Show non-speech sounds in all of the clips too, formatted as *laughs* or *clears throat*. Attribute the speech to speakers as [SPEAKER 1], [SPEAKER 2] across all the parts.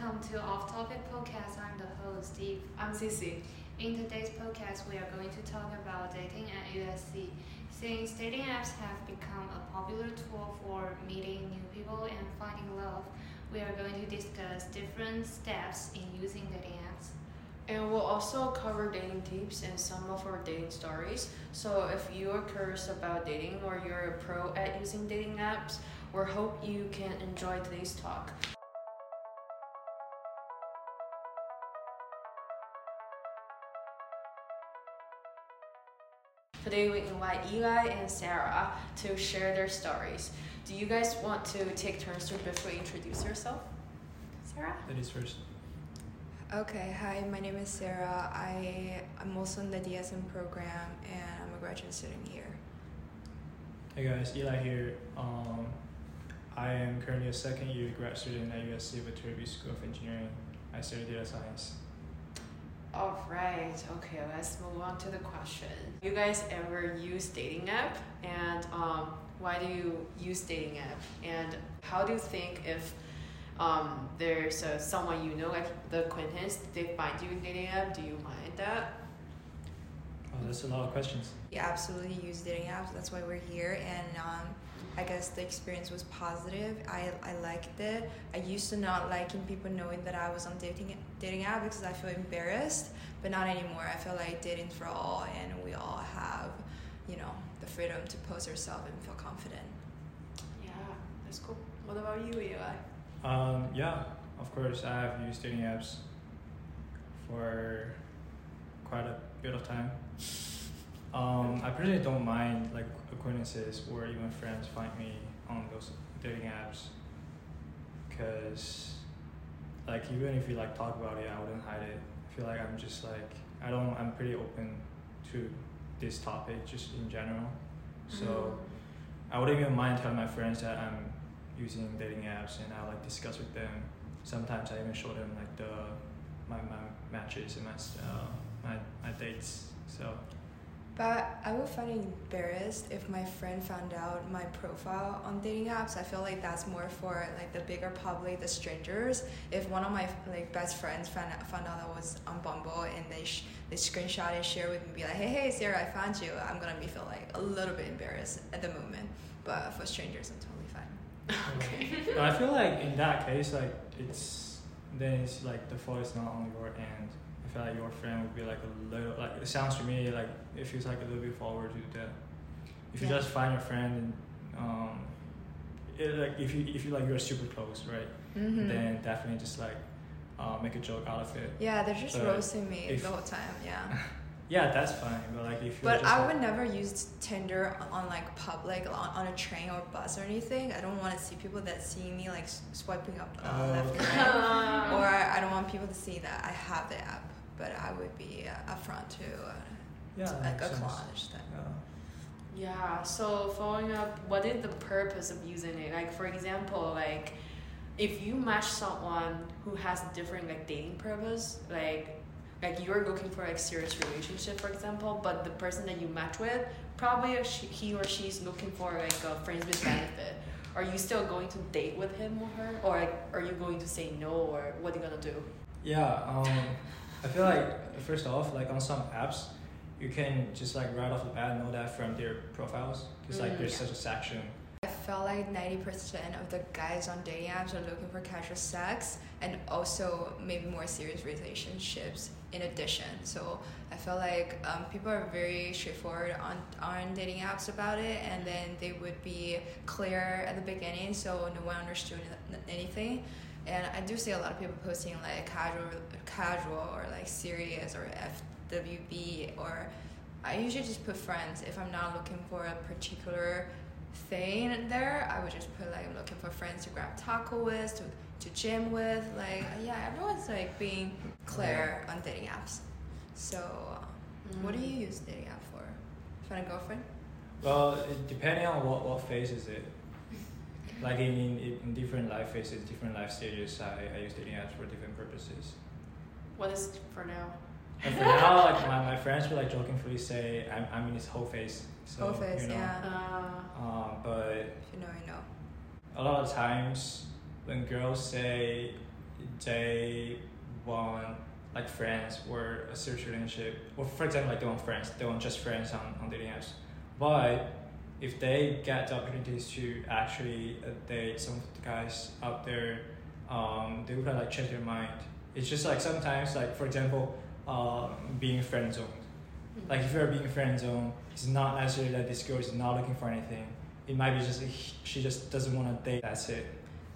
[SPEAKER 1] welcome to Off Topic Podcast. I'm the host, Eve.
[SPEAKER 2] I'm Cici.
[SPEAKER 1] In today's podcast, we are going to talk about dating at USC. Since dating apps have become a popular tool for meeting new people and finding love, we are going to discuss different steps in using dating apps.
[SPEAKER 2] And we'll also cover dating tips and some of our dating stories. So if you're curious about dating or you're a pro at using dating apps, we hope you can enjoy today's talk. Today we invite Eli and Sarah to share their stories. Do you guys want to take turns to briefly introduce yourself? Sarah?
[SPEAKER 3] Ladies first.
[SPEAKER 4] Okay, hi, my name is Sarah. I, I'm also in the DSM program and I'm a graduate student here.
[SPEAKER 3] Hey guys, Eli here. Um, I am currently a second year grad student at USC Viterbi School of Engineering. I study data science.
[SPEAKER 2] All right. Okay, let's move on to the question. You guys ever use dating app, and um, why do you use dating app? And how do you think if um, there's uh, someone you know, like the acquaintance, they find you in dating app? Do you mind that?
[SPEAKER 3] Oh, that's a lot of questions.
[SPEAKER 4] We absolutely use dating apps, that's why we're here. And um, I guess the experience was positive. I, I liked it. I used to not liking people knowing that I was on dating dating app because I feel embarrassed, but not anymore. I feel like dating for all, and we all have, you know, the freedom to post ourselves and feel confident.
[SPEAKER 2] Yeah, that's cool. What about you, Eli?
[SPEAKER 3] Um, yeah, of course, I have used dating apps for quite a bit of time. Um, I personally don't mind like acquaintances or even friends find me on those dating apps, because like even if you like talk about it, I wouldn't hide it. I feel like I'm just like I don't. I'm pretty open to this topic just in general. So I wouldn't even mind telling my friends that I'm using dating apps and I like discuss with them. Sometimes I even show them like the my, my matches and my uh, my my dates. So
[SPEAKER 4] But I would find it embarrassed if my friend found out my profile on dating apps. I feel like that's more for like the bigger public, the strangers. If one of my like best friends found out, found out I was on Bumble and they sh- they screenshot and share with me, be like, hey hey Sarah, I found you. I'm gonna be feel like a little bit embarrassed at the moment. But for strangers, I'm totally fine.
[SPEAKER 2] Okay. *laughs*
[SPEAKER 3] But I feel like in that case, like it's then it's like the fault is not on your end. I feel like your friend would be like a little like it sounds to me like it feels like a little bit forward to do that. If you
[SPEAKER 4] Yeah.
[SPEAKER 3] just find your friend and um, it like if you if you like you're super close, right?
[SPEAKER 4] Mm-hmm.
[SPEAKER 3] Then definitely just like uh, make a joke out of it.
[SPEAKER 4] yeah, they're just
[SPEAKER 3] But
[SPEAKER 4] roasting me
[SPEAKER 3] if-
[SPEAKER 4] the whole time. Yeah. *laughs*
[SPEAKER 3] Yeah, that's fine. But like if you
[SPEAKER 4] But
[SPEAKER 3] just,
[SPEAKER 4] I
[SPEAKER 3] like-
[SPEAKER 4] would never use Tinder on like public on, on a train or bus or anything. I don't want to see people that see me like swiping up uh,
[SPEAKER 3] Oh,
[SPEAKER 4] left and right. *laughs* or I, I don't want people to see that I have the app. But I would be uh, upfront to uh,
[SPEAKER 3] yeah,
[SPEAKER 4] like
[SPEAKER 3] makes sense.
[SPEAKER 4] acknowledge that.
[SPEAKER 3] Yeah.
[SPEAKER 2] Yeah, so following up, what is the purpose of using it? Like, for example, like, if you match someone who has different like dating purpose, like, like you're looking for like serious relationship, for example, but the person that you match with, probably she, he or she's looking for like a friends with benefit. Are you still going to date with him or her, or like, are you going to say no, or what are you gonna do?
[SPEAKER 3] Yeah, um, I feel like first off, like on some apps, you can just like right off the bat know that from their profiles because like
[SPEAKER 2] Mm,
[SPEAKER 3] there's
[SPEAKER 2] yeah.
[SPEAKER 3] such a section.
[SPEAKER 4] I felt like 90% of the guys on dating apps are looking for casual sex and also maybe more serious relationships in addition. So I felt like um, people are very straightforward on, on dating apps about it and then they would be clear at the beginning so no one understood anything. And I do see a lot of people posting like casual, casual or like serious or FWB or I usually just put friends if I'm not looking for a particular thing there. I would just put like I'm looking for friends to grab taco with, to to gym with. Like yeah, everyone's like being clear on dating apps. So uh, what do you use dating app for? Find a girlfriend?
[SPEAKER 3] Well, depending on what, what phase is it. Like in, in, in different life phases, different life stages, I, I use dating apps for different purposes.
[SPEAKER 2] What is for now?
[SPEAKER 3] And for now, like my, my friends will like jokingly say I'm, I'm in this whole phase. So,
[SPEAKER 4] Whole phase,
[SPEAKER 3] you know,
[SPEAKER 4] yeah.
[SPEAKER 2] Uh,
[SPEAKER 3] Um, but
[SPEAKER 4] If you know, you know.
[SPEAKER 3] a lot of times when girls say they want like friends or a serious relationship, or for example, like they want friends, they want just friends on, on dating apps. But if they get the opportunities to actually uh, date some of the guys out there, um, they would like change their mind. It's just like sometimes, like for example, um, being friend zoned. Like if you're being friend zoned, it's not necessarily that this girl is not looking for anything. It might be just she just doesn't want to date. That's it.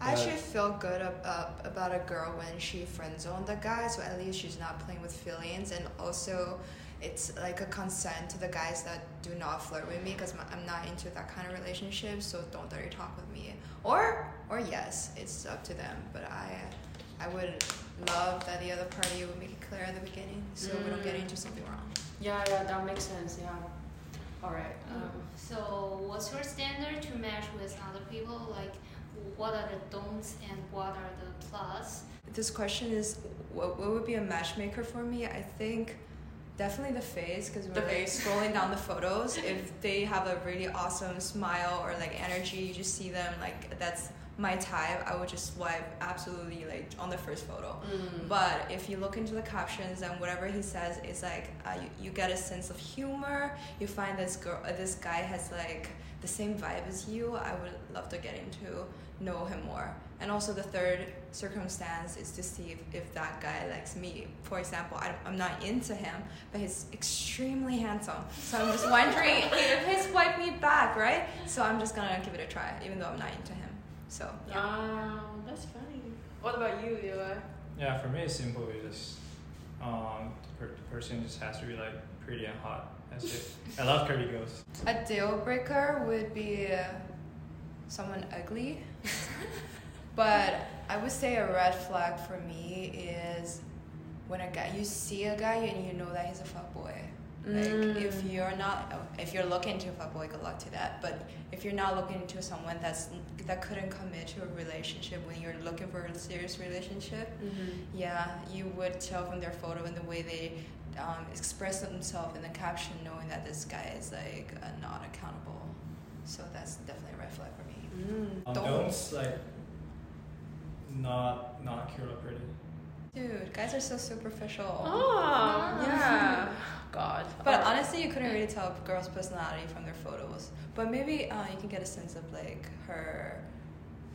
[SPEAKER 4] I actually feel good ab- uh, about a girl when she friend zoned the guy, so at least she's not playing with feelings, and also it's like a consent to the guys that do not flirt with me because I'm not into that kind of relationship. So don't dirty talk with me, or or yes, it's up to them. But I I would love that the other party would make it clear at the beginning, so mm. we don't get mm. into something wrong.
[SPEAKER 2] Yeah, yeah, that makes sense. Yeah. All right.
[SPEAKER 1] Um, so, what's your standard to match with other people? Like, what are the don'ts and what are the plus?
[SPEAKER 4] This question is what, what would be a matchmaker for me? I think definitely the face because we're like scrolling down the photos. If they have a really awesome smile or like energy, you just see them like that's my type, I would just swipe absolutely like on the first photo. Mm. But if you look into the captions and whatever he says is like uh, you, you get a sense of humor. You find this girl, uh, this guy has like the same vibe as you. I would love to get into know him more. And also the third circumstance is to see if, if that guy likes me. For example, I, I'm not into him, but he's extremely handsome. So I'm just wondering *laughs* if he's swipe me back, right? So I'm just gonna give it a try, even though I'm not into him. So
[SPEAKER 2] yeah. Um, that's funny. What about you, Eli?
[SPEAKER 3] Yeah, for me it's simple. It's just um, the, per- the person just has to be like pretty and hot. That's it. I love curvy girls.
[SPEAKER 4] A deal breaker would be uh, someone ugly. *laughs* but I would say a red flag for me is when a guy you see a guy and you know that he's a fuckboy. Like mm. if you're not if you're looking to a fuckboy, good luck to that. But if you're not looking into someone that's that couldn't commit to a relationship when you're looking for a serious relationship, mm-hmm. yeah, you would tell from their photo and the way they um, express themselves in the caption, knowing that this guy is like uh, not accountable. So that's definitely a red flag for me.
[SPEAKER 3] Mm. Um, don't like not not cute or pretty.
[SPEAKER 4] Dude, guys are so superficial.
[SPEAKER 2] Oh, yeah. *laughs* God.
[SPEAKER 4] But oh. honestly, you couldn't really tell a girl's personality from their photos. But maybe uh, you can get a sense of like her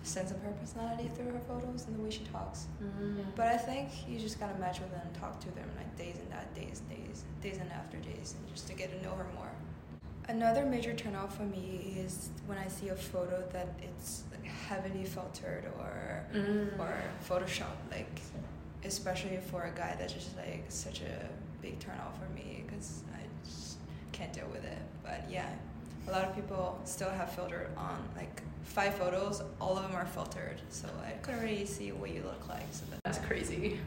[SPEAKER 4] sense of her personality through her photos and the way she talks. Mm-hmm. But I think you just gotta match with them and talk to them like days and that days, days, days and after days, and just to get to know her more. Another major turnoff for me is when I see a photo that it's heavily filtered or mm. or Photoshop, like especially for a guy that's just like such a big turnoff for me because I just can't deal with it. But yeah, a lot of people still have filtered on like five photos, all of them are filtered, so I couldn't really see what you look like. So
[SPEAKER 2] that's crazy.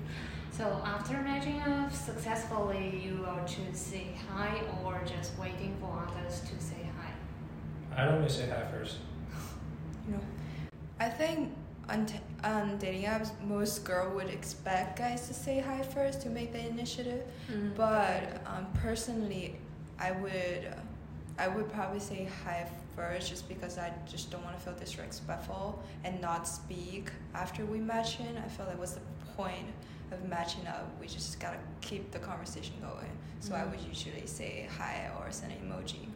[SPEAKER 1] So after matching up successfully, you will choose say hi or just waiting for others to say hi?
[SPEAKER 3] I don't say hi first.
[SPEAKER 4] You know, I think on, t- on dating apps, most girl would expect guys to say hi first to make the initiative. Mm-hmm. But um, personally, I would I would probably say hi first just because I just don't want to feel disrespectful and not speak after we match in. I feel like what's the point of matching up? We just gotta keep the conversation going. So mm-hmm. I would usually say hi or send an emoji.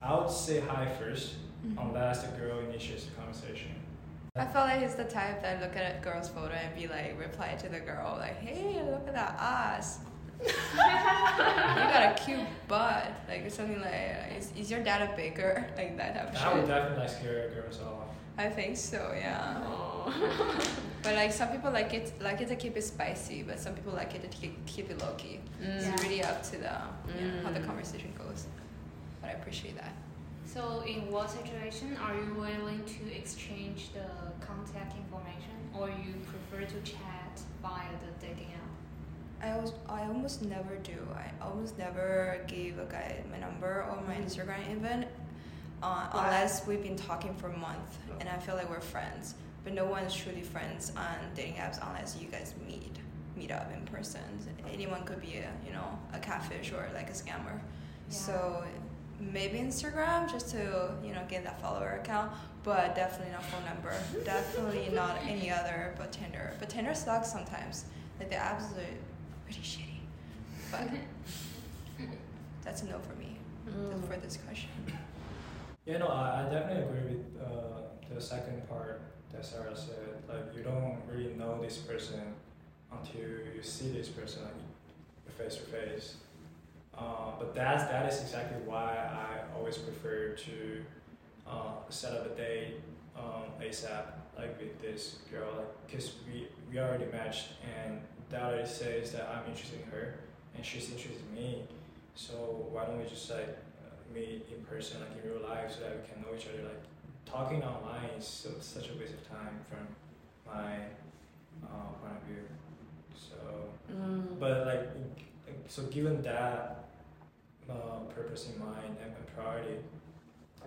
[SPEAKER 3] I would say hi 1st mm-hmm. unless the girl initiates the conversation.
[SPEAKER 4] I felt like he's the type that look at a girl's photo and be like, reply to the girl like, "Hey, look at that ass." You got a cute butt, like something like. Is, is your dad a baker? *laughs* Like that type of
[SPEAKER 3] that
[SPEAKER 4] shit.
[SPEAKER 3] would definitely scare girls off.
[SPEAKER 4] I think so, yeah. but like some people like it like it to keep it spicy, but some people like it to keep, keep it low key. Mm. It's really up to the mm. how the mm. conversation goes. But I appreciate that.
[SPEAKER 1] So, in what situation are you willing to exchange the contact information, or you prefer to chat via the dating app?
[SPEAKER 4] I was I almost never do. I almost never give a guy my number or my mm-hmm. Instagram even, uh, unless we've been talking for a month and I feel like we're friends. But no one's truly friends on dating apps unless you guys meet meet up in person. Anyone could be a you know a catfish or like a scammer. Yeah. So maybe Instagram just to you know get that follower account, but definitely not phone number. *laughs* definitely not any other but Tinder. But Tinder sucks sometimes. Like the apps are pretty shitty. But *laughs* that's a no for me
[SPEAKER 2] Mm.
[SPEAKER 4] for this question.
[SPEAKER 3] Yeah, no, I, I definitely agree with uh, the second part that Sarah said. Like, you don't really know this person until you see this person like face to face. Uh, but that's that is exactly why I always prefer to uh, set up a date um, ASAP, like with this girl, like because we we already matched, and that already says that I'm interested in her, and she's interested in me. So why don't we just like uh, meet in person, like in real life, so that we can know each other? Like talking online is so, such a waste of time from my uh, point of view. So,
[SPEAKER 2] Mm.
[SPEAKER 3] but like, so given that uh, purpose in mind and, and priority,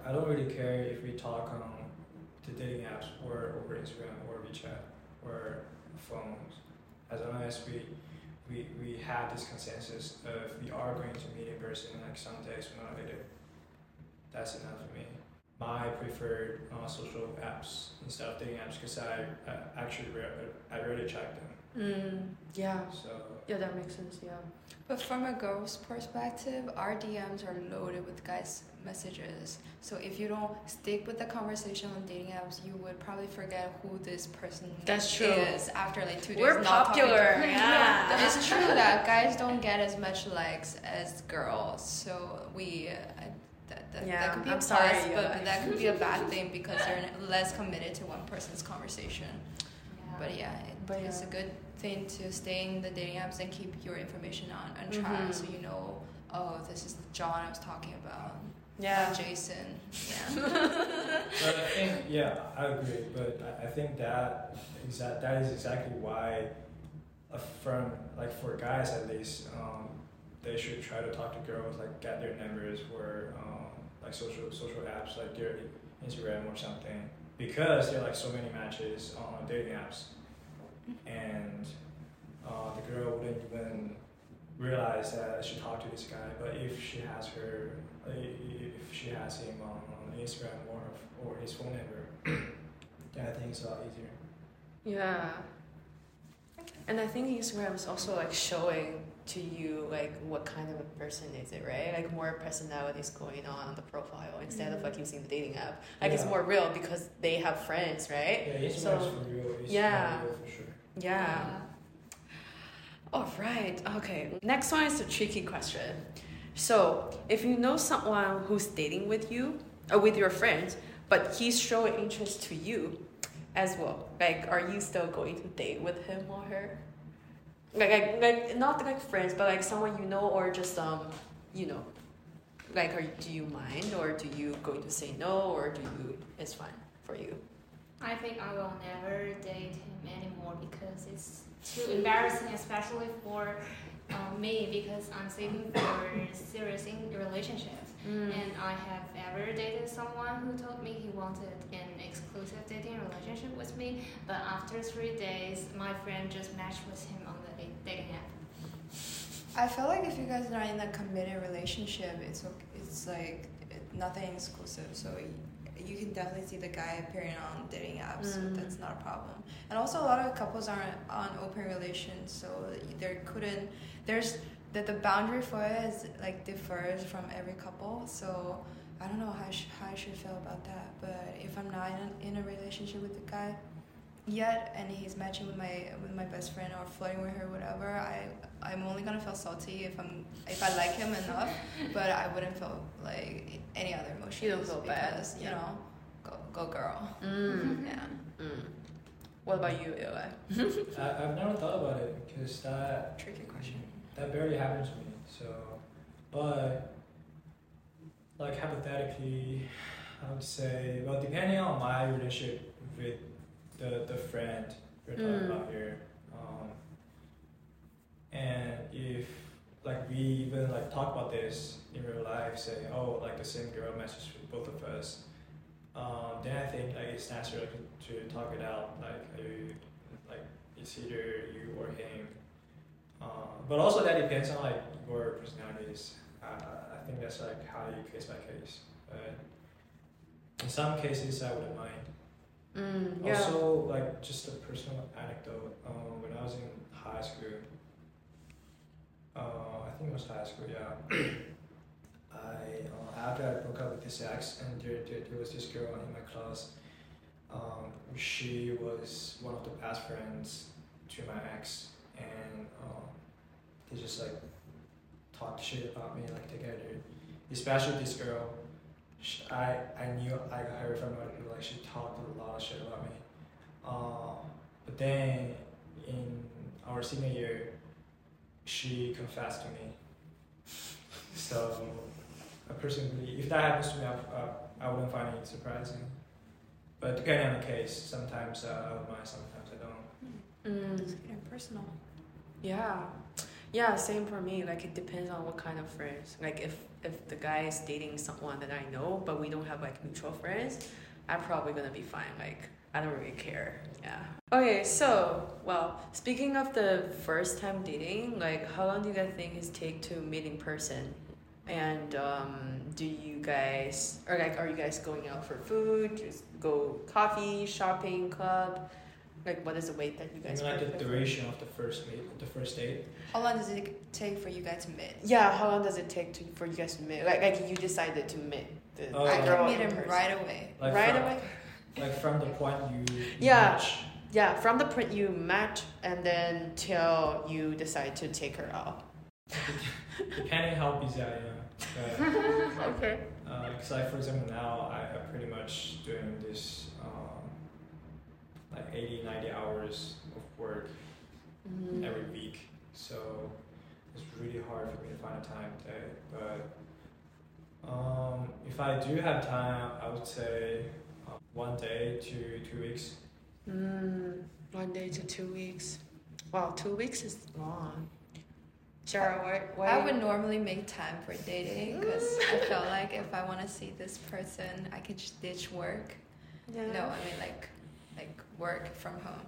[SPEAKER 3] I don't really care if we talk on the dating apps or over Instagram or WeChat or phones, as long as we we, we have this consensus of we are going to meet in person like some days sooner or later. That's enough for me. My preferred uh, social apps instead of dating apps because I, I actually re- I really check them.
[SPEAKER 2] Mm. Yeah.
[SPEAKER 3] So
[SPEAKER 2] Yeah, that makes sense. Yeah.
[SPEAKER 4] But from a girl's perspective, our DMs are loaded with guys' messages. So if you don't stick with the conversation on dating apps, you would probably forget who this person
[SPEAKER 2] That's true.
[SPEAKER 4] is after like two days.
[SPEAKER 2] We're
[SPEAKER 4] not talking to
[SPEAKER 2] popular. Yeah.
[SPEAKER 4] It's true that guys don't get as much likes as girls. So we. Uh, that, that,
[SPEAKER 2] Yeah,
[SPEAKER 4] that could be
[SPEAKER 2] I'm
[SPEAKER 4] a plus,
[SPEAKER 2] sorry,
[SPEAKER 4] but,
[SPEAKER 2] yeah.
[SPEAKER 4] but that could be a bad thing because they're less committed to one person's conversation.
[SPEAKER 1] Yeah.
[SPEAKER 4] But yeah, it,
[SPEAKER 2] But
[SPEAKER 4] it's
[SPEAKER 2] yeah.
[SPEAKER 4] a good thing to stay in the dating apps and keep your information on, on track
[SPEAKER 2] Mhm.
[SPEAKER 4] so you know, oh, this is the John I was talking about.
[SPEAKER 2] Yeah.
[SPEAKER 4] Not Jason. Yeah. *laughs*
[SPEAKER 3] But I think, yeah, I agree. But I, I think that exact that is exactly why a firm, like for guys at least, um, they should try to talk to girls, like get their numbers for um, like social social apps, like their Instagram or something, because there are like so many matches on dating apps, and uh, the girl wouldn't even realize that she talked to this guy. But if she has her, uh, if she has him on, on Instagram or or his phone number, *clears throat* then I think it's a lot easier.
[SPEAKER 2] Yeah. And I think Instagram is also like showing to you like what kind of a person is it, right? Like more personalities going on on the profile instead of like using the dating app. Like it's more real because they have friends, right?
[SPEAKER 3] Yeah, Instagram
[SPEAKER 2] So-
[SPEAKER 3] is real. It's
[SPEAKER 2] yeah.
[SPEAKER 3] for real for sure.
[SPEAKER 2] Yeah. All right. Okay. Next one is a tricky question. So, if you know someone who's dating with you or with your friends, but he's showing interest to you as well, like, are you still going to date with him or her? Like, like, like not like friends, but like someone you know, or just um, you know, like, are do you mind, or do you going to say no, or do you? It's fine for you.
[SPEAKER 1] I think I will never date him anymore because it's too embarrassing, especially for um, me because I'm seeking for serious in relationships.
[SPEAKER 2] Mm.
[SPEAKER 1] And I have ever dated someone who told me he wanted an exclusive dating relationship with me, but after three days, my friend just matched with him on the dating.
[SPEAKER 4] I feel like if you guys are in a committed relationship, it's ok- it's like nothing exclusive. So you can definitely see the guy appearing on dating apps. So
[SPEAKER 2] Mm.
[SPEAKER 4] that's not a problem. And also, a lot of couples are on open relations, so there couldn't there's that the boundary for it is like differs from every couple. So I don't know how I, sh- how I should feel about that. But if I'm not in a, in a relationship with the guy yet, and he's matching with my with my best friend or flirting with her, whatever, I I'm only gonna feel salty if I'm if I like him enough, *laughs* but I wouldn't feel like any other emotions.
[SPEAKER 2] You don't feel bad,
[SPEAKER 4] because, you
[SPEAKER 2] yeah.
[SPEAKER 4] know, go go girl.
[SPEAKER 2] Mm. *laughs*
[SPEAKER 4] Yeah.
[SPEAKER 2] Mm. What about you, Eli? *laughs*
[SPEAKER 3] I, I've never thought about it because that
[SPEAKER 4] Tricky question.
[SPEAKER 3] that barely happened to me. So, but like hypothetically, I would say, well, depending on my relationship with the the friend we're talking
[SPEAKER 2] Mm.
[SPEAKER 3] about here, um, and if like we even like talk about this in real life, say, oh, like the same girl messaged with both of us, um, then I think like it's natural to talk it out, like you, like it's either you or him. Uh, but also that depends on like your personalities. I, I think that's like highly case by case. But in some cases, I wouldn't mind.
[SPEAKER 2] Mm, yeah.
[SPEAKER 3] Also, like just a personal anecdote. Um, when I was in high school, uh, I think it was high school. Yeah. *clears throat* I uh, after I broke up with this ex, and there, there, there was this girl in my class. Um, she was one of the best friends to my ex, and um, they just like talked shit about me like together. Especially this girl. She, I I knew I heard from her like she talked a lot of shit about me. Uh, but then in our senior year, she confessed to me. So, I personally, if that happens to me, I, I, I wouldn't find it surprising. But depending on the case, sometimes uh, I would mind, sometimes I don't.
[SPEAKER 2] Mm.
[SPEAKER 4] It's getting personal.
[SPEAKER 2] Yeah. Yeah, same for me. Like it depends on what kind of friends. Like if if the guy is dating someone that I know but we don't have like mutual friends, I'm probably gonna be fine. Like I don't really care. Yeah. Okay, so well, speaking of the first time dating, like how long do you guys think it take to meet in person? And um, do you guys or like are you guys going out for food? Just go coffee, shopping, club? Like what is the wait that you
[SPEAKER 3] I
[SPEAKER 2] guys
[SPEAKER 3] mean, like the
[SPEAKER 2] prefer?
[SPEAKER 3] duration of the first meet, the first date.
[SPEAKER 4] How long does it take for you guys to meet?
[SPEAKER 2] Yeah, how long does it take to for you guys to meet? Like, like you decided to meet the
[SPEAKER 3] Oh,
[SPEAKER 4] I
[SPEAKER 2] girl
[SPEAKER 4] can meet him
[SPEAKER 2] person.
[SPEAKER 4] right away.
[SPEAKER 3] Like
[SPEAKER 2] right
[SPEAKER 3] from,
[SPEAKER 2] away.
[SPEAKER 3] Like from the point you. you
[SPEAKER 2] Yeah.
[SPEAKER 3] match.
[SPEAKER 2] Yeah, from the print you match and then till you decide to take her out.
[SPEAKER 3] Depending how busy I am. But, *laughs*
[SPEAKER 2] okay.
[SPEAKER 3] Because like for example now I am pretty much doing this um, like 80, 90 hours of work
[SPEAKER 2] Mm-hmm.
[SPEAKER 3] every week, so it's really hard for me to find a time today. But um, if I do have time, I would say uh, one day to two weeks.
[SPEAKER 2] Mm, one day to two weeks. Wow, two weeks is long. Sarah, what? what
[SPEAKER 4] I would normally make time for dating because I *laughs* felt like if I want to see this person, I could just ditch work.
[SPEAKER 2] Yeah.
[SPEAKER 4] No, I mean like like work from home.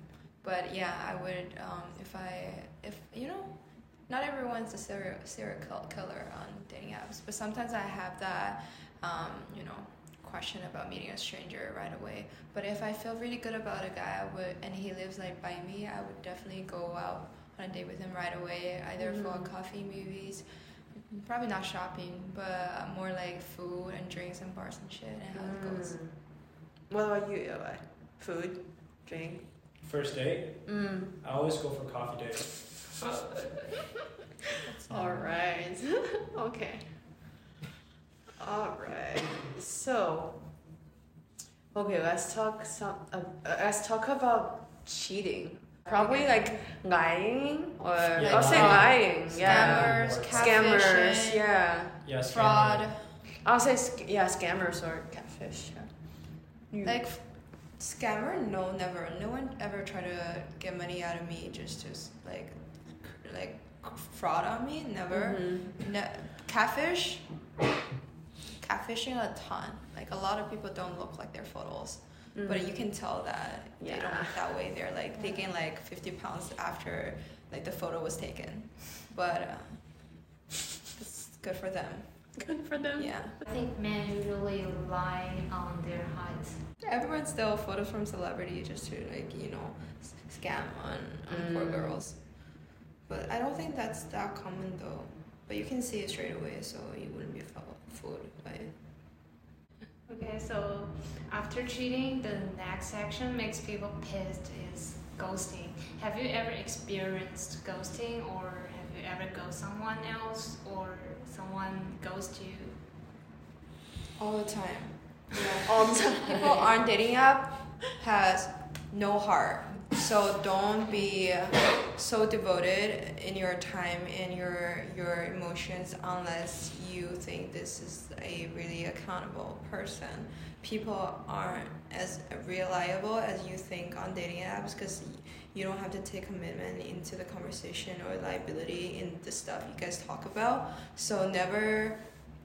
[SPEAKER 4] But yeah, I would um, if I if you know, not everyone's a serial serial killer on dating apps, but sometimes I have that um, you know question about meeting a stranger right away. But if I feel really good about a guy, I would and he lives like by me, I would definitely go out on a date with him right away, either for
[SPEAKER 2] Mhm.
[SPEAKER 4] coffee, movies. Probably not shopping, but more like food and drinks and bars and shit and how it goes.
[SPEAKER 2] Mm. What about you, Eli? Food, drink.
[SPEAKER 3] First date,
[SPEAKER 2] Mm.
[SPEAKER 3] I always go for coffee date.
[SPEAKER 2] All right. *laughs* okay. All right. So, okay, let's talk some. Uh, uh, let's talk about cheating. Probably like lying or
[SPEAKER 3] Yeah,
[SPEAKER 2] I'll say
[SPEAKER 3] lying.
[SPEAKER 2] lying. Yeah.
[SPEAKER 4] Scammers,
[SPEAKER 2] Scammers. Yeah.
[SPEAKER 3] Yeah,
[SPEAKER 4] fraud.
[SPEAKER 2] I'll say sc- yeah, scammers or catfish. Yeah.
[SPEAKER 4] Like f- scammer? No, never. No one ever tried to get money out of me just to like like fraud on me. Never.
[SPEAKER 2] Mhm.
[SPEAKER 4] Ne- catfish. Catfishing a ton. Like a lot of people don't look like their photos, but
[SPEAKER 2] Mhm.
[SPEAKER 4] you can tell that they don't look that way. They're like they gain like fifty pounds after like the photo was taken, but uh, it's good for them. *laughs*
[SPEAKER 2] Good for them.
[SPEAKER 4] Yeah.
[SPEAKER 1] I think men usually lie on their height.
[SPEAKER 4] Everyone still photos from celebrity just to like you know s- scam on, on poor
[SPEAKER 2] Mm.
[SPEAKER 4] girls, but I don't think that's that common though. But you can see it straight away, so you wouldn't be fooled by it.
[SPEAKER 1] Okay, so after cheating, the next section makes people pissed is ghosting. Have you ever experienced ghosting, or have you ever ghosted someone else, or someone ghost you?
[SPEAKER 4] All the time.
[SPEAKER 2] All the time.
[SPEAKER 4] People on dating app has no heart. So don't be so devoted in your time and your your emotions unless you think this is a really accountable person. People aren't as reliable as you think on dating apps because you don't have to take commitment into the conversation or liability in the stuff you guys talk about. So never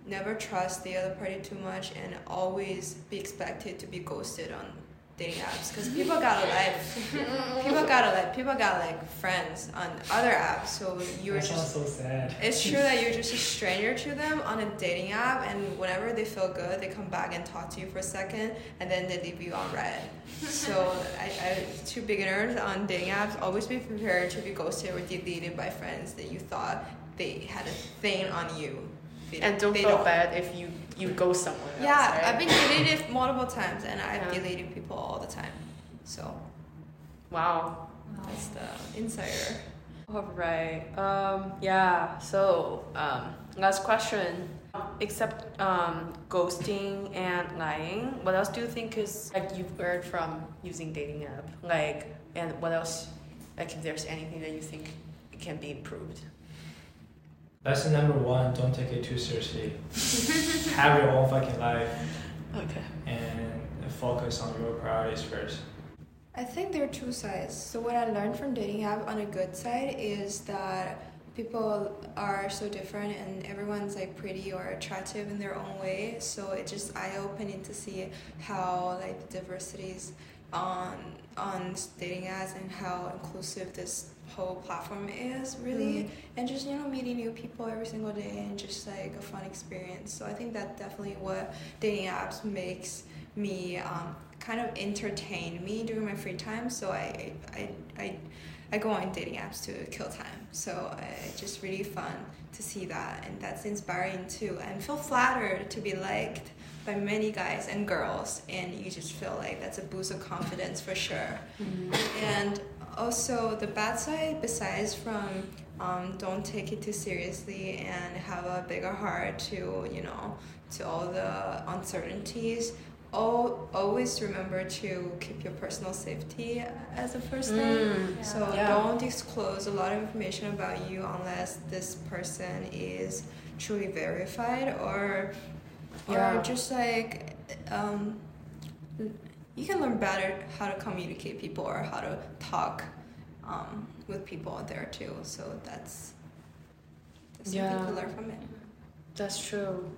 [SPEAKER 4] never trust the other party too much and always be expected to be ghosted on dating apps because people got a life. people got a life. People got like friends on other apps. So you're
[SPEAKER 3] that
[SPEAKER 4] just.
[SPEAKER 3] so sad.
[SPEAKER 4] It's true *laughs* that you're just a stranger to them on a dating app, and whenever they feel good, they come back and talk to you for a second, and then they leave you on red. So, I, I, to beginners on dating apps, always be prepared to be ghosted or deleted by friends that you thought they had a thing on you. They-
[SPEAKER 2] And don't
[SPEAKER 4] they
[SPEAKER 2] feel bad if you you go somewhere else.
[SPEAKER 4] Yeah,
[SPEAKER 2] right?
[SPEAKER 4] I've been deleted multiple times, and I've
[SPEAKER 2] Yeah.
[SPEAKER 4] deleted people all the time. So
[SPEAKER 2] Wow.
[SPEAKER 4] that's the insider.
[SPEAKER 2] All right. Um, yeah. So, um, last question. Except um, ghosting and lying, what else do you think is like you've learned from using dating app? Like, and what else? Like, if there's anything that you think can be improved.
[SPEAKER 3] Lesson number one: Don't take it too seriously. *laughs* Have your own fucking life
[SPEAKER 2] Okay.
[SPEAKER 3] and focus on your priorities first.
[SPEAKER 4] I think there are two sides. So what I learned from dating app on a good side is that people are so different and everyone's like pretty or attractive in their own way. So it's just eye opening to see how like the diversities on on dating apps and how inclusive this whole platform is really. And just you know meeting new people every single day and just like a fun experience. So i think that definitely what dating apps makes me um, kind of entertain me during my free time. So i i i, I go on dating apps to kill time. So it's just really fun to see that. And that's inspiring too. And feel flattered to be liked by many guys and girls and you just feel like that's a boost of confidence for sure and also the bad side besides from um, don't take it too seriously and have a bigger heart to you know to all the uncertainties al- always remember to keep your personal safety as a first thing
[SPEAKER 2] Mm.
[SPEAKER 4] so
[SPEAKER 2] Yeah.
[SPEAKER 4] don't disclose a lot of information about you unless this person is truly verified or or just like um, you can learn better how to communicate people or how to talk um, with people out there too. So that's that's
[SPEAKER 2] Yeah.
[SPEAKER 4] something to learn from it.
[SPEAKER 2] That's true.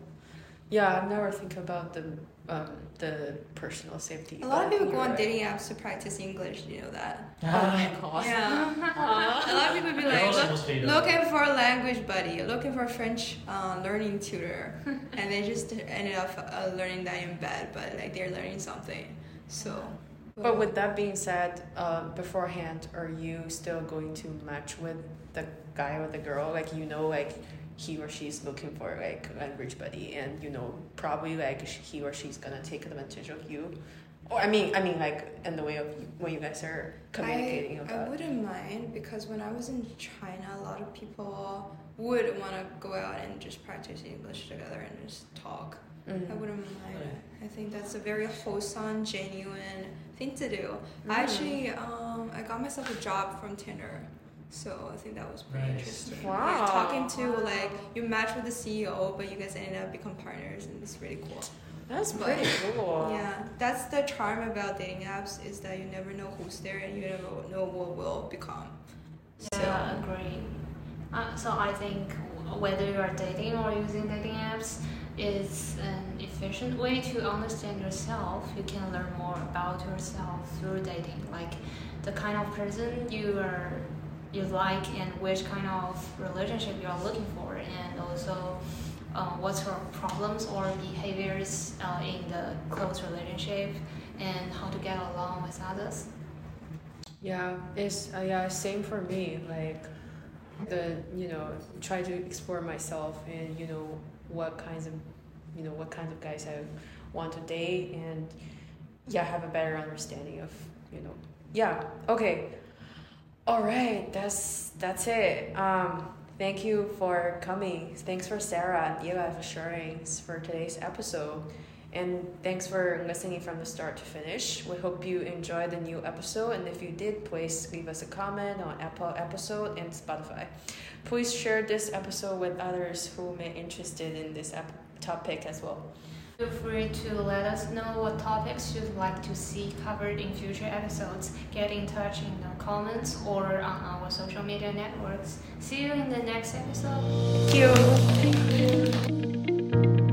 [SPEAKER 2] Yeah, I never think about the um, the personal safety.
[SPEAKER 4] A lot of people go on dating apps to practice English. You know that? *laughs*
[SPEAKER 2] Oh my god.
[SPEAKER 4] Yeah. *laughs* a lot of people be like, look,
[SPEAKER 3] supposed to be the-
[SPEAKER 4] looking for a language buddy, looking for a French uh, learning tutor, *laughs* and they just ended up uh, learning that in bed, but like they're learning something. So.
[SPEAKER 2] But with that being said, uh, beforehand, are you still going to match with the guy or the girl? Like you know, like he or she's looking for like language buddy, and you know probably like he or she's gonna take advantage of you. Or I mean, I mean like in the way of when you guys are communicating
[SPEAKER 4] I, I wouldn't mind because when I was in China, a lot of people would want to go out and just practice English together and just talk.
[SPEAKER 2] Mhm.
[SPEAKER 4] I wouldn't mind. I think that's a very wholesome, genuine thing to do.
[SPEAKER 2] Mm.
[SPEAKER 4] I actually, um, I got myself a job from Tinder. So I think that was pretty
[SPEAKER 3] Nice.
[SPEAKER 4] interesting.
[SPEAKER 2] Wow.
[SPEAKER 4] Yeah, talking to like you match with the CEO, but you guys ended up become partners, and it's really cool.
[SPEAKER 2] That's
[SPEAKER 4] But-
[SPEAKER 2] pretty cool. *laughs*
[SPEAKER 4] Yeah, that's the charm about dating apps is that you never know who's there and you never know what will become.
[SPEAKER 1] Yeah, agree. Uh, so I think whether you are dating or using dating apps is an efficient way to understand yourself. You can learn more about yourself through dating, like the kind of person you are you like and which kind of relationship you are looking for, and also uh, what's your problems or behaviors uh, in the close relationship, and how to get along with others.
[SPEAKER 2] Yeah, it's uh, yeah, same for me. Like the you know try to explore myself and you know what kinds of you know what kinds of guys I want to date and yeah have a better understanding of you know yeah okay all right that's that's it um thank you for coming thanks for sarah and eva for sharing for today's episode and thanks for listening from the start to finish. We hope you enjoyed the new episode. And if you did, please leave us a comment on Apple episode and Spotify. Please share this episode with others who may be interested in this ep- topic as well.
[SPEAKER 1] Feel free to let us know what topics you'd like to see covered in future episodes. Get in touch in the comments or on our social media networks. See you in the next episode.
[SPEAKER 2] Thank you.